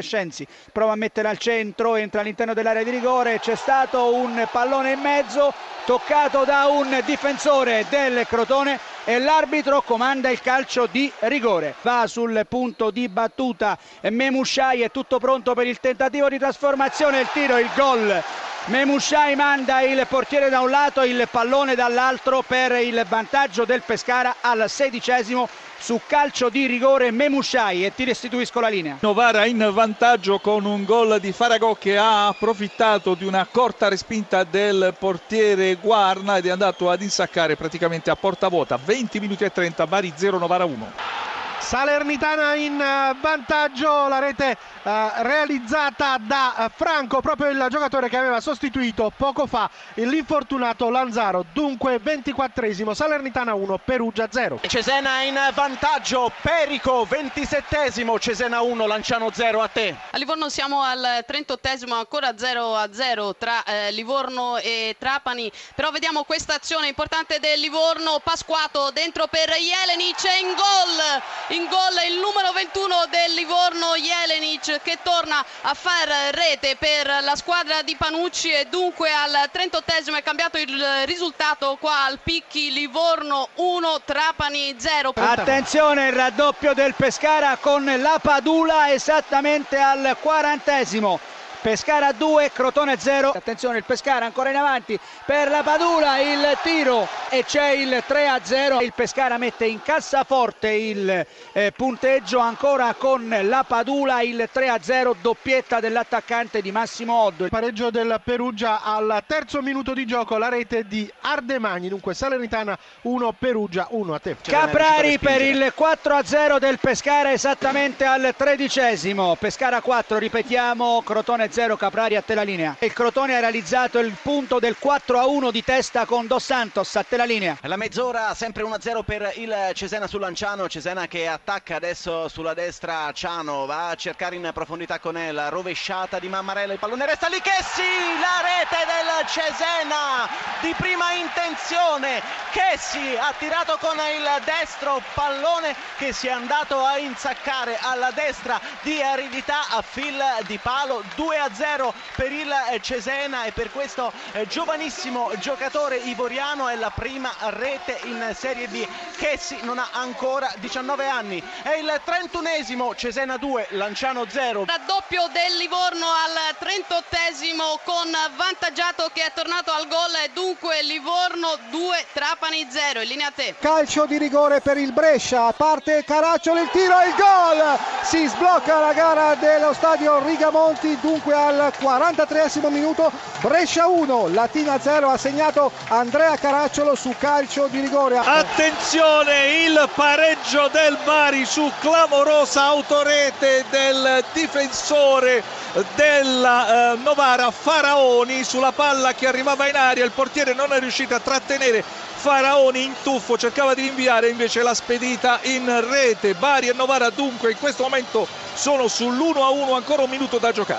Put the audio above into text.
Crescenzi prova a mettere al centro, entra all'interno dell'area di rigore, c'è stato un pallone in mezzo toccato da un difensore del Crotone e l'arbitro comanda il calcio di rigore. Va sul punto di battuta. Memushai, è tutto pronto per il tentativo di trasformazione, il tiro, il gol Memushai manda il portiere da un lato, il pallone dall'altro per il vantaggio del Pescara al sedicesimo su calcio di rigore Memushai e ti restituisco la linea. Novara in vantaggio con un gol di Faragò che ha approfittato di una corta respinta del portiere Guarna ed è andato ad insaccare praticamente a porta vuota. 20 minuti e 30, Bari 0 Novara 1. Salernitana in eh, vantaggio, la rete eh, realizzata da Franco, proprio il giocatore che aveva sostituito poco fa l'infortunato Lanzaro. Dunque 24esimo, Salernitana 1, Perugia 0. Cesena in vantaggio, Perico 27esimo, Cesena 1, Lanciano 0 a te. A Livorno siamo al 38esimo, ancora 0 a 0 tra eh, Livorno e Trapani, però vediamo questa azione importante del Livorno, Pasquato dentro per Jelenic in gol, in gol il numero 21 del Livorno Jelenic che torna a far rete per la squadra di Panucci. E dunque al 38esimo è cambiato il risultato qua al Picchi Livorno 1 Trapani 0 attenzione il raddoppio del Pescara con la Padula esattamente al quarantesimo Pescara 2, Crotone 0. Attenzione il Pescara ancora in avanti per la Padula, il tiro e c'è il 3 a 0. Il Pescara mette in cassaforte il eh, punteggio ancora con la Padula, il 3 a 0, doppietta dell'attaccante di Massimo Oddo. Il pareggio del Perugia al terzo minuto di gioco, la rete di Ardemagni, dunque Salernitana 1, Perugia 1 a te. Caprari per il 4 a 0 del Pescara esattamente al tredicesimo. Pescara 4, ripetiamo, Crotone 0 Caprari a te la linea. Il Crotone ha realizzato il punto del 4 a 1 di testa con Dos Santos a te la linea. La mezz'ora sempre 1 a 0 per il Cesena su Lanciano, Cesena che attacca adesso sulla destra Ciano, va a cercare in profondità con la rovesciata di Mammarella, il pallone resta lì che sì, la rete del Cesena di prima intenzione, che sì, ha tirato con il destro pallone che si è andato a insaccare alla destra di aridità a fil di palo 2 a 0 per il eh, Cesena e per questo eh, giovanissimo giocatore ivoriano è la prima rete in Serie B. Chessi non ha ancora 19 anni. È il 31esimo, Cesena 2, Lanciano 0. Raddoppio del Livorno al 38esimo con Vantaggiato che è tornato al gol e dunque Livorno 2, Trapani 0. In linea a te. Calcio di rigore per il Brescia, parte Caracciolo, il tiro e il gol! Si sblocca la gara dello stadio Rigamonti, dunque al 43 minuto Brescia 1, Latina 0 ha segnato Andrea Caracciolo su calcio di rigore. Attenzione il pareggio del Bari su clamorosa autorete del difensore della eh, Novara Faraoni sulla palla che arrivava in aria, il portiere non è riuscito a trattenere Faraoni in tuffo, cercava di inviare invece la spedita in rete. Bari e Novara dunque in questo momento sono sull'1 a 1, ancora un minuto da giocare.